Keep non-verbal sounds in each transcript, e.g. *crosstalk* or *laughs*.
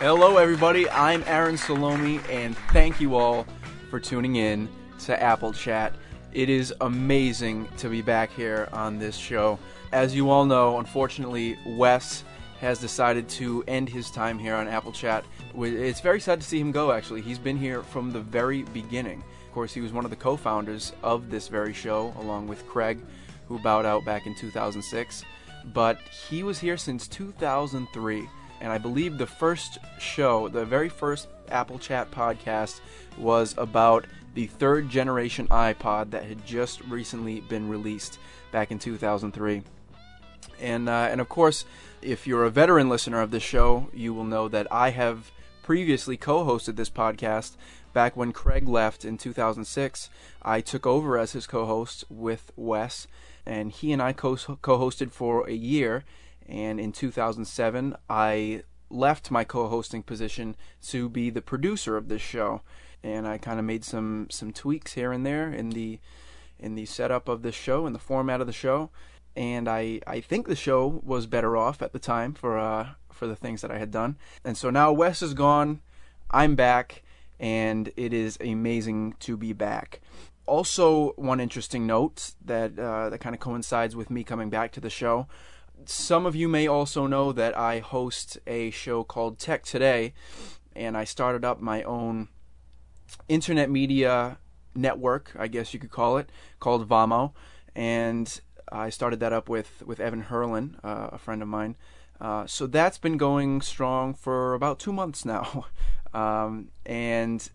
Hello, everybody. I'm Aaron Salome, and thank you all for tuning in to Apple Chat. It is amazing to be back here on this show. As you all know, unfortunately, Wes has decided to end his time here on Apple Chat. It's very sad to see him go, actually. He's been here from the very beginning. Of course, he was one of the co founders of this very show, along with Craig, who bowed out back in 2006. But he was here since 2003 and I believe the first show, the very first Apple Chat podcast, was about the third generation iPod that had just recently been released back in 2003. And uh, and of course, if you're a veteran listener of this show, you will know that I have previously co-hosted this podcast back when Craig left in 2006. I took over as his co-host with Wes, and he and I co- co-hosted for a year and in 2007, I left my co-hosting position to be the producer of this show, and I kind of made some some tweaks here and there in the in the setup of this show and the format of the show. And I, I think the show was better off at the time for uh, for the things that I had done. And so now Wes is gone, I'm back, and it is amazing to be back. Also, one interesting note that uh, that kind of coincides with me coming back to the show some of you may also know that I host a show called Tech Today, and I started up my own internet media network, I guess you could call it, called Vamo, and I started that up with with Evan Herlin, uh, a friend of mine. Uh, so that's been going strong for about two months now, *laughs* um, and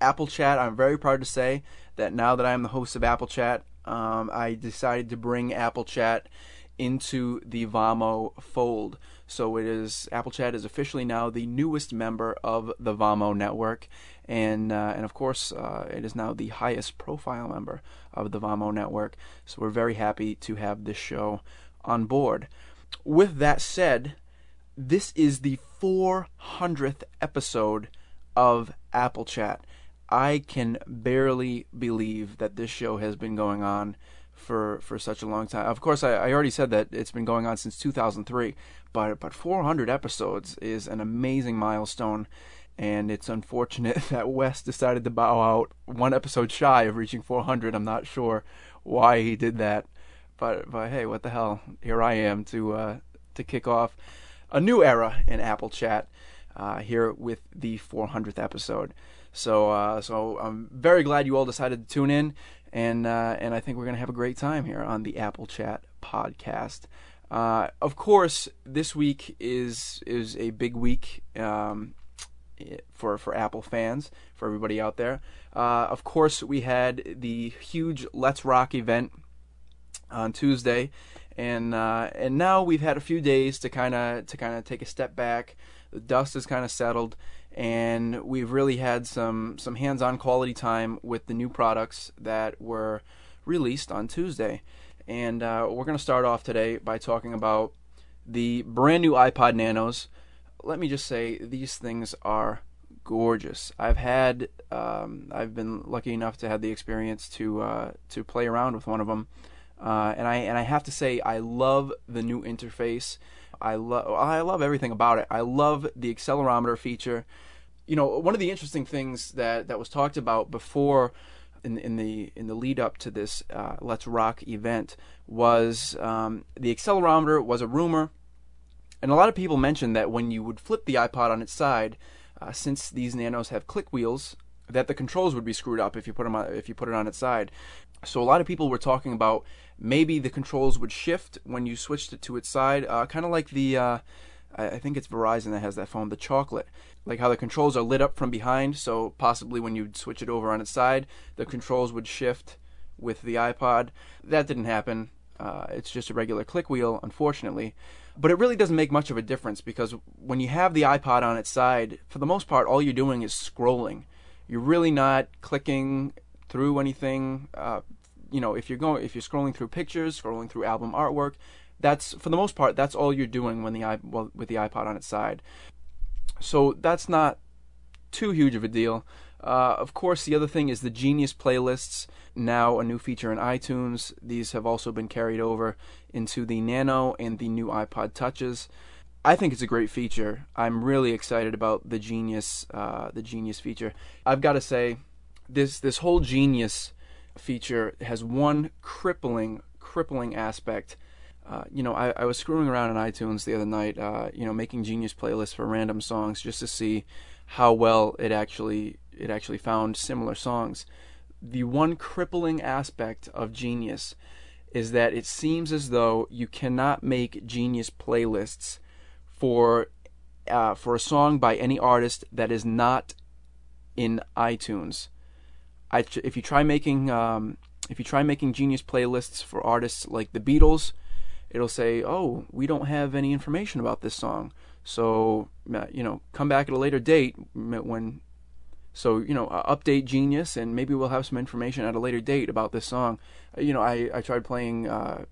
Apple Chat. I'm very proud to say that now that I'm the host of Apple Chat, um, I decided to bring Apple Chat into the Vamo fold. So it is Apple Chat is officially now the newest member of the Vamo network, and uh, and of course uh, it is now the highest profile member of the Vamo network. So we're very happy to have this show on board. With that said, this is the 400th episode of Apple Chat. I can barely believe that this show has been going on for for such a long time. Of course, I, I already said that it's been going on since 2003, but but 400 episodes is an amazing milestone, and it's unfortunate *laughs* that Wes decided to bow out one episode shy of reaching 400. I'm not sure why he did that, but but hey, what the hell? Here I am to uh, to kick off a new era in Apple Chat uh, here with the 400th episode. So uh, so I'm very glad you all decided to tune in and uh, and I think we're gonna have a great time here on the Apple Chat podcast. Uh, of course, this week is is a big week um, for for Apple fans, for everybody out there. Uh, of course, we had the huge Let's Rock event on Tuesday, and uh, and now we've had a few days to kind of to kind of take a step back. The dust has kind of settled, and we've really had some some hands-on quality time with the new products that were released on Tuesday. And uh, we're going to start off today by talking about the brand new iPod Nanos. Let me just say these things are gorgeous. I've had um, I've been lucky enough to have the experience to uh, to play around with one of them, uh, and I and I have to say I love the new interface. I love I love everything about it. I love the accelerometer feature. You know, one of the interesting things that that was talked about before in in the in the lead up to this uh, Let's Rock event was um, the accelerometer was a rumor, and a lot of people mentioned that when you would flip the iPod on its side, uh, since these Nanos have click wheels, that the controls would be screwed up if you put them on, if you put it on its side. So a lot of people were talking about maybe the controls would shift when you switched it to its side, uh, kind of like the. Uh, I think it's Verizon that has that phone, the chocolate. Like how the controls are lit up from behind, so possibly when you switch it over on its side, the controls would shift with the iPod. That didn't happen. Uh, it's just a regular click wheel, unfortunately. But it really doesn't make much of a difference because when you have the iPod on its side, for the most part, all you're doing is scrolling. You're really not clicking through anything. Uh, you know, if you're going, if you're scrolling through pictures, scrolling through album artwork, that's for the most part that's all you're doing when the well, with the iPod on its side. So that's not too huge of a deal. Uh, of course, the other thing is the Genius playlists. Now a new feature in iTunes. These have also been carried over into the Nano and the new iPod Touches. I think it's a great feature. I'm really excited about the Genius, uh, the Genius feature. I've got to say, this this whole Genius feature has one crippling, crippling aspect. Uh, you know, I, I, was screwing around in iTunes the other night, uh, you know, making Genius playlists for random songs just to see how well it actually it actually found similar songs. The one crippling aspect of Genius is that it seems as though you cannot make Genius playlists for uh, for a song by any artist that is not in iTunes. I, if you try making um, if you try making Genius playlists for artists like the Beatles, it'll say, "Oh, we don't have any information about this song." So you know, come back at a later date when. So you know, uh, update Genius, and maybe we'll have some information at a later date about this song. You know, I I tried playing uh,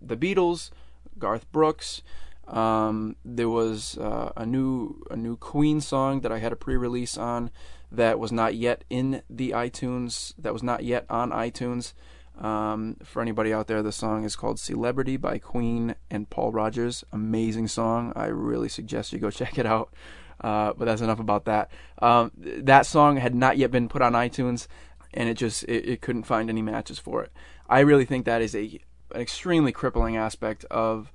the Beatles, Garth Brooks. Um, there was uh, a new a new Queen song that I had a pre-release on that was not yet in the iTunes. That was not yet on iTunes. Um, for anybody out there, the song is called "Celebrity" by Queen and Paul Rodgers. Amazing song. I really suggest you go *laughs* check it out. Uh, but that's enough about that. Um, that song had not yet been put on iTunes, and it just it, it couldn't find any matches for it. I really think that is a an extremely crippling aspect of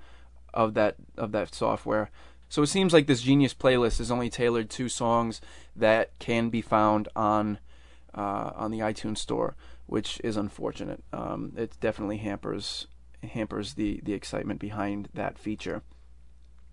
of that of that software. So it seems like this Genius playlist is only tailored to songs that can be found on uh, on the iTunes Store, which is unfortunate. Um, it definitely hampers hampers the the excitement behind that feature.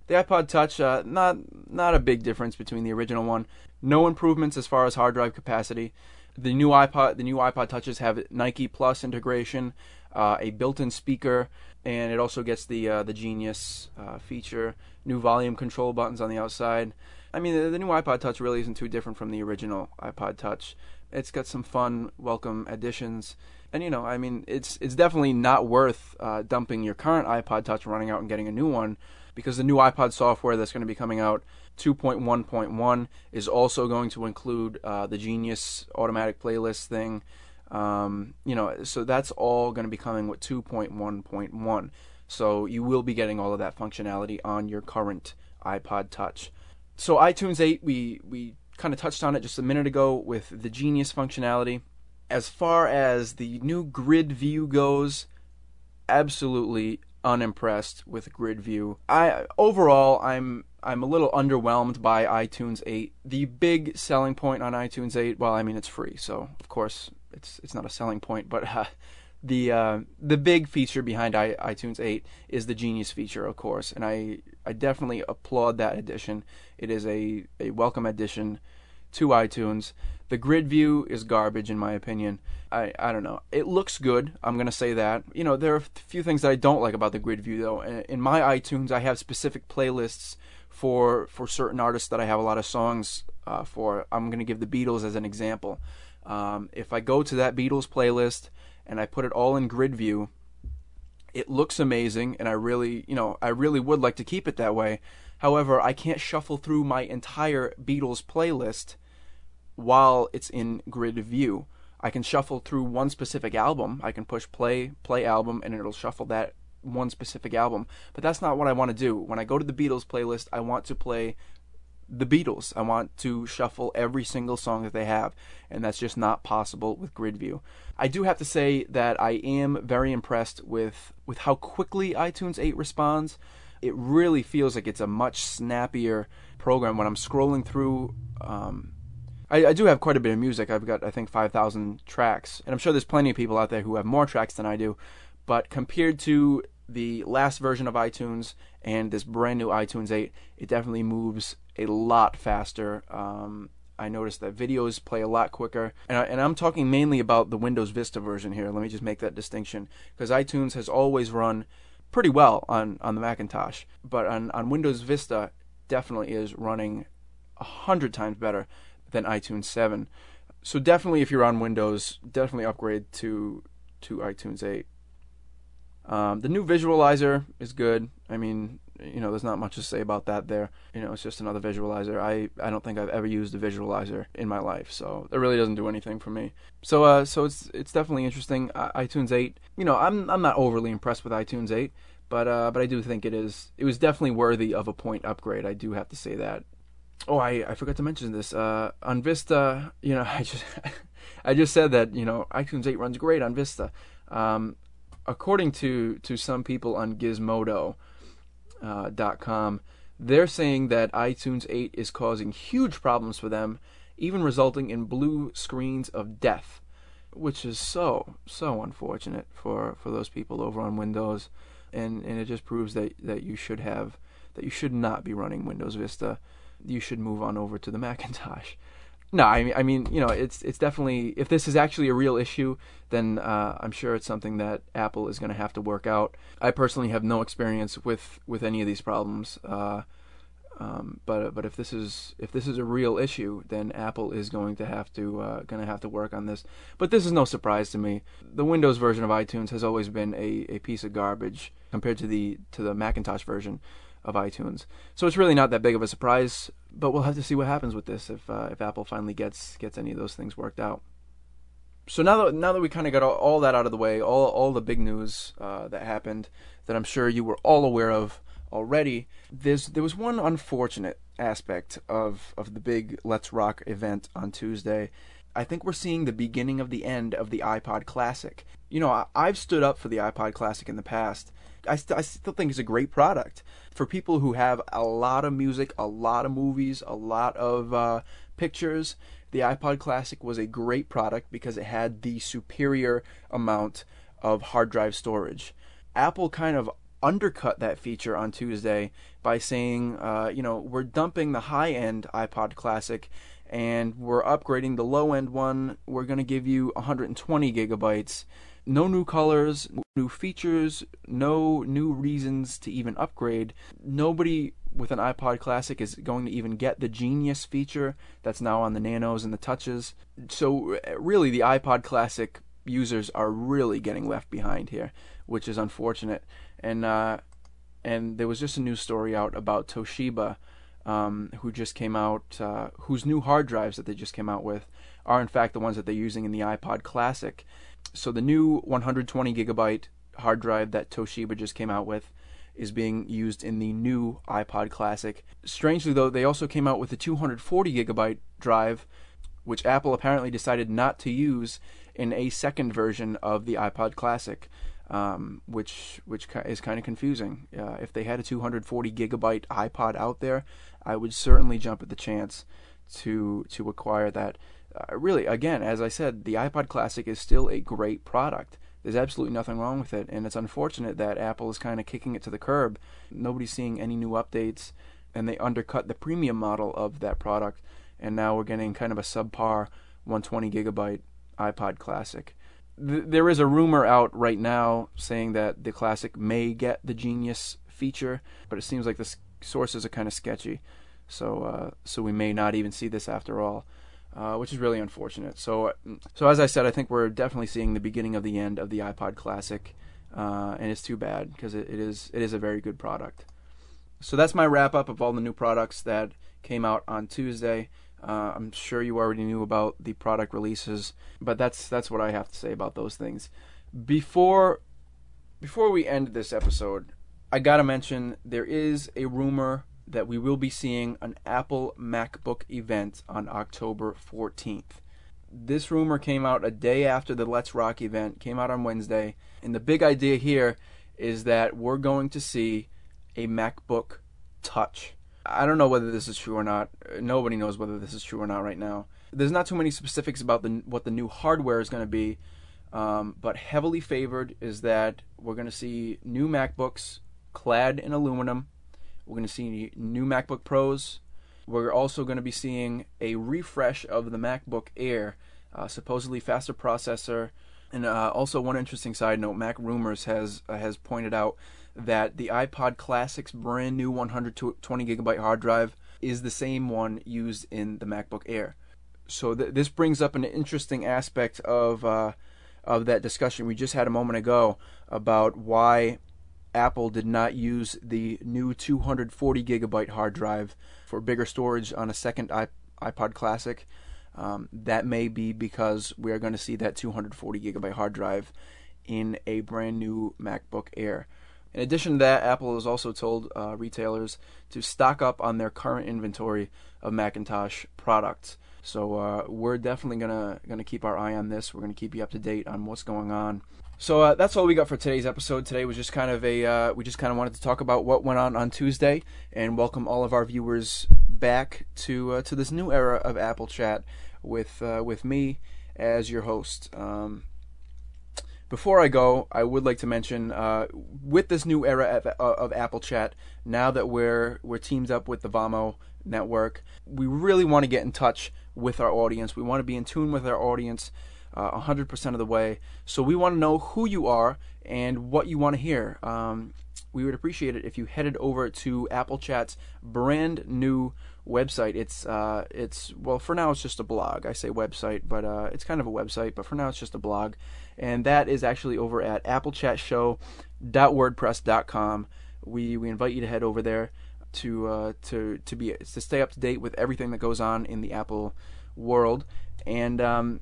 The iPod Touch, uh, not not a big difference between the original one. No improvements as far as hard drive capacity. The new iPod the new iPod Touches have Nike Plus integration, uh, a built-in speaker, and it also gets the uh, the Genius uh, feature, new volume control buttons on the outside. I mean, the, the, new iPod Touch really isn't too different from the original iPod Touch. It's got some fun, welcome additions, and you know, I mean, it's it's definitely not worth uh, dumping your current iPod Touch, running out and getting a new one, because the new iPod software that's going to be coming out, 2.1.1, is also going to include uh, the Genius automatic playlist thing. Um, you know, so that's all going to be coming with 2.1.1. So you will be getting all of that functionality on your current iPod Touch. So iTunes 8, we we kind of touched on it just a minute ago with the Genius functionality. As far as the new grid view goes, absolutely unimpressed with grid view. I overall I'm I'm a little underwhelmed by iTunes 8. The big selling point on iTunes 8, well, I mean it's free, so of course it's it's not a selling point, but uh, the uh, the big feature behind I, iTunes 8 is the Genius feature, of course, and I I definitely applaud that addition. It is a a welcome addition to iTunes. The grid view is garbage in my opinion. I, I don't know. It looks good. I'm gonna say that. You know, there are a few things that I don't like about the grid view though. In my iTunes, I have specific playlists for for certain artists that I have a lot of songs uh, for. I'm gonna give the Beatles as an example. Um, if I go to that Beatles playlist and I put it all in grid view, it looks amazing, and I really, you know, I really would like to keep it that way. However, I can't shuffle through my entire Beatles playlist while it's in grid view. I can shuffle through one specific album. I can push play, play album, and it'll shuffle that one specific album. But that's not what I want to do. When I go to the Beatles playlist, I want to play the Beatles. I want to shuffle every single song that they have, and that's just not possible with Grid View. I do have to say that I am very impressed with with how quickly iTunes 8 responds. It really feels like it's a much snappier program when I'm scrolling through. Um, I, I do have quite a bit of music. I've got I think 5,000 tracks, and I'm sure there's plenty of people out there who have more tracks than I do. But compared to the last version of iTunes and this brand new iTunes 8, it definitely moves a lot faster. Um, I noticed that videos play a lot quicker, and, I, I'm talking mainly about the Windows Vista version here. Let me just make that distinction because iTunes has always run pretty well on, on the Macintosh, but on, on Windows Vista definitely is running a hundred times better than iTunes 7. So definitely, if you're on Windows, definitely upgrade to to iTunes 8. Um, the new visualizer is good. I mean, you know, there's not much to say about that there. You know, it's just another visualizer. I, I don't think I've ever used a visualizer in my life, so it really doesn't do anything for me. So uh, so it's it's definitely interesting. Uh, iTunes 8. You know, I'm I'm not overly impressed with iTunes 8, but uh, but I do think it is. It was definitely worthy of a point upgrade. I do have to say that. Oh, I, I forgot to mention this. Uh, on Vista, you know, *laughs* I just *laughs* I just said that you know iTunes 8 runs great on Vista. Um, according to to some people on Uh, they're saying that iTunes 8 is causing huge problems for them, even resulting in blue screens of death, which is so so unfortunate for for those people over on Windows and and it just proves that that you should have that you should not be running Windows Vista. You should move on over to the *laughs* Macintosh. No, I mean, I mean, you know, it's it's definitely if this is actually a real issue, then uh, I'm sure it's something that Apple is going to have to work out. I personally have no experience with with any of these problems. Uh, um, but but if this is if this is a real issue, then Apple is going to have to uh, going to have to work on this. But this is no surprise to me. The Windows version of iTunes has always been a, a piece of garbage compared to the to the Macintosh version of iTunes. So it's really not that big of a surprise. But we'll have to see what happens with this if uh, if Apple finally gets gets any of those things worked out. So now that now that we kind of got all, all, that out of the way, all all the big news uh, that happened that I'm sure you were all aware of already. There's there was one unfortunate aspect of of the big Let's Rock event on Tuesday. I think we're seeing the beginning of the end of the iPod Classic. You know, I, have stood up for the iPod Classic in the past. I, st- I still think it's a great product for people who have a lot of music, a lot of movies, a lot of uh, pictures. The iPod Classic was a great product because it had the superior amount of hard drive storage. Apple kind of undercut that feature on Tuesday by saying, uh, you know, we're dumping the high end iPod Classic and we're upgrading the low end one. We're going to give you 120 gigabytes. No new colors, new features, no new reasons to even upgrade. Nobody with an iPod Classic is going to even get the Genius feature that's now on the Nanos and the Touches. So, really, the iPod Classic users are really getting left behind here, which is unfortunate and uh, and there was just a news story out about Toshiba, um, who just came out, uh, whose new hard drives that they just came out with are in fact the ones that they're using in the iPod Classic. So the new 120 gigabyte hard drive that Toshiba just came out with is being used in the new iPod Classic. Strangely though, they also came out with a 240 gigabyte drive, which Apple apparently decided not to use in a second version of the iPod Classic um, which which is kind of confusing. Uh, if they had a 240 gigabyte iPod out there, I would certainly jump at the chance to to acquire that. Uh, really, again, as I said, the iPod Classic is still a great product. There's absolutely nothing wrong with it, and it's unfortunate that Apple is kind of kicking it to the curb. Nobody's seeing any new updates, and they undercut the premium model of that product, and now we're getting kind of a subpar 120 gigabyte iPod Classic there is a rumor out right now saying that the classic may get the Genius feature, but it seems like the sources are kind of sketchy. So uh, so we may not even see this after all, uh, which is really unfortunate. So so as I said, I think we're definitely seeing the beginning of the end of the iPod Classic, uh, and it's too bad because it, it is it is a very good product. So that's my wrap up of all the new products that came out on Tuesday. Uh, I'm sure you already knew about the product releases, but that's that's what I have to say about those things. Before before we end this episode, I gotta mention there is a rumor that we will be seeing an Apple MacBook event on October 14th. This rumor came out a day after the Let's Rock event, came out on Wednesday, and the big idea here is that we're going to see a MacBook Touch. I don't know whether this is true or not. Nobody knows whether this is true or not right now. There's not too many specifics about the what the new hardware is going to be, um, but heavily favored is that we're going to see new MacBooks clad in aluminum. We're going to see new MacBook Pros. We're also going to be seeing a refresh of the MacBook Air, uh, supposedly faster processor. And uh, also, one interesting side note: Mac Rumors has uh, has pointed out that the iPod Classic's brand new 120 gigabyte hard drive is the same one used in the MacBook Air. So th- this brings up an interesting aspect of uh, of that discussion we just had a moment ago about why Apple did not use the new 240 gigabyte hard drive for bigger storage on a second iPod Classic. Um, that may be because we are going to see that 240 gigabyte hard drive in a brand new MacBook Air In addition to that, Apple has also told uh, retailers to stock up on their current inventory of Macintosh products. So uh, we're definitely gonna gonna keep our eye on this. We're gonna keep you up to date on what's going on. So uh, that's all we got for today's episode. Today was just kind of a uh, we just kind of wanted to talk about what went on on Tuesday and welcome all of our viewers back to uh, to this new era of Apple Chat with uh, with me as your host. Um, before I go, I would like to mention uh, with this new era of, of, Apple Chat, now that we're we're teamed up with the Vamo network, we really want to get in touch with our audience. We want to be in tune with our audience uh, 100% of the way. So we want to know who you are and what you want to hear. Um, we would appreciate it if you headed over to Apple Chat's brand new website. It's uh, it's well for now it's just a blog. I say website, but uh, it's kind of a website. But for now it's just a blog, and that is actually over at applechatshow.wordpress.com. We we invite you to head over there to uh, to to be to stay up to date with everything that goes on in the Apple world, and um,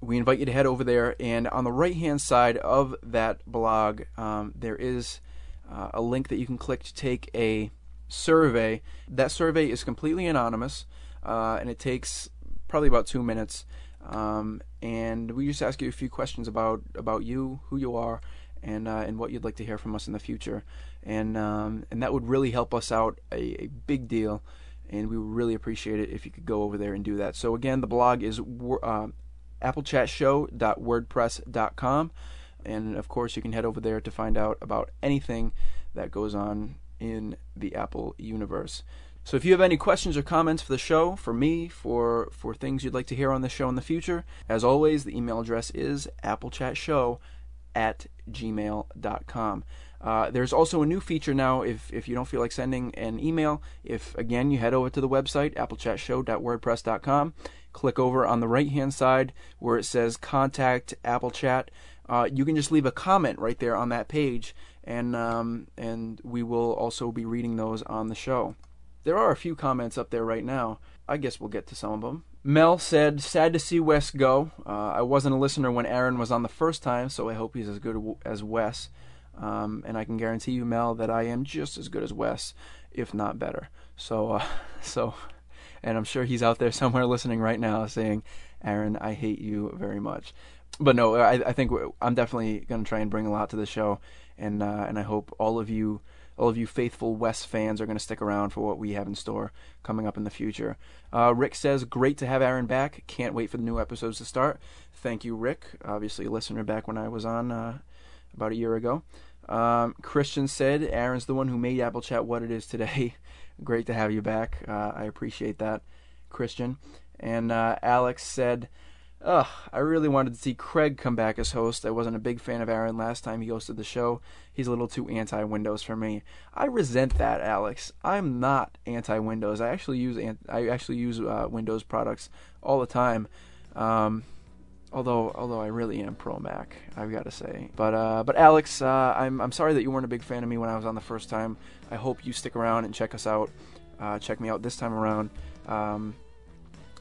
we invite you to head over there. And on the right hand side of that blog, um, there is uh, a link that you can click to take a survey. That survey is completely anonymous, uh, and it takes probably about two minutes. Um, and we just ask you a few questions about about you, who you are, and uh, and what you'd like to hear from us in the future. And um, and that would really help us out a, a, big deal. And we would really appreciate it if you could go over there and do that. So again, the blog is uh, applechatshow.wordpress.com. And of course, you can head over there to find out about anything that goes on in the Apple universe. So if you have any questions or comments for the show, for me, for for things you'd like to hear on the show in the future, as always, the email address is applechatshow at gmail.com. Uh, there's also a new feature now if, if you don't feel like sending an email. If, again, you head over to the website, applechatshow.wordpress.com, click over on the right hand side where it says Contact Apple Chat. Uh, you can just leave a comment right there on that page, and um, and we will also be reading those on the show. There are a few comments up there right now. I guess we'll get to some of them. Mel said, "Sad to see Wes go. Uh, I wasn't a listener when Aaron was on the first time, so I hope he's as good as Wes. Um, and I can guarantee you, Mel, that I am just as good as Wes, if not better. So, uh, *laughs* so, and I'm sure he's out there somewhere listening right now, saying, Aaron, I hate you very much." But no, I, I think I'm definitely going to try and bring a lot to the show, and uh, and I hope all of you all of you faithful Wes fans are going to stick around for what we have in store coming up in the future. Uh, Rick says, Great to have Aaron back. Can't wait for the new episodes to start. Thank you, Rick. Obviously, a listener back when I was on uh, about a year ago. Um, Christian said, Aaron's the one who made Apple Chat what it is today. *laughs* Great to have you back. Uh, I appreciate that, Christian. And uh, Alex said, Ugh, I really wanted to see Craig come back as host. I wasn't a big fan of Aaron last time he hosted the show. He's a little too anti Windows for me. I resent that, Alex. I'm not anti Windows. I actually use I actually use uh, Windows products all the time. Um, although although I really am pro Mac, I've got to say. But uh, but Alex, uh, I'm I'm sorry that you weren't a big fan of me when I was on the first time. I hope you stick around and check us out. Uh, check me out this time around. Um,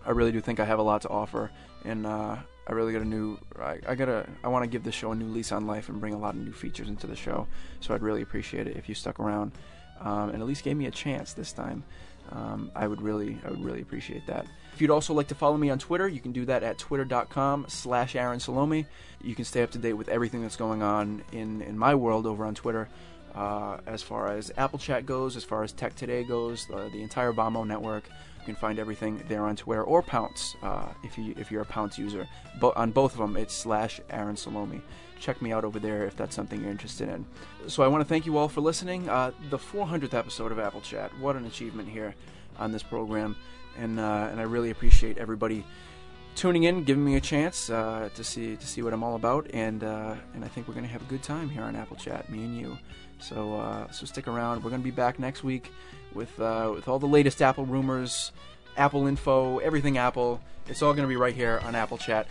I really do think I have a lot to offer and uh, I really got a new. I, I gotta. I want to give the show a new lease on life and bring a lot of new features into the show. So I'd really appreciate it if you stuck around um, and at least gave me a chance this time. Um, I would really, I would really appreciate that. If you'd also like to follow me on Twitter, you can do that at twitter.com/slash Aaron Salome. You can stay up to date with everything that's going on in in my world over on Twitter. Uh, as far as Apple Chat goes, as far as Tech Today goes, the, the entire Vamo network, can find everything there on Twitter or Pownce uh, if you if you're a Pownce user. But on both of them, it's slash Aaron Salome. Check me out over there if that's something you're interested in. So I want to thank you all for listening. Uh, the 400th episode of Apple Chat. What an achievement here on this program, and uh, and I really appreciate everybody tuning in, giving me a chance uh, to see to see what I'm all about, and uh, and I think we're gonna have a good time here on Apple Chat, me and you. So uh, so stick around. We're gonna be back next week with uh, with all the latest Apple rumors, Apple info, everything Apple. It's all gonna be right here on Apple Chat.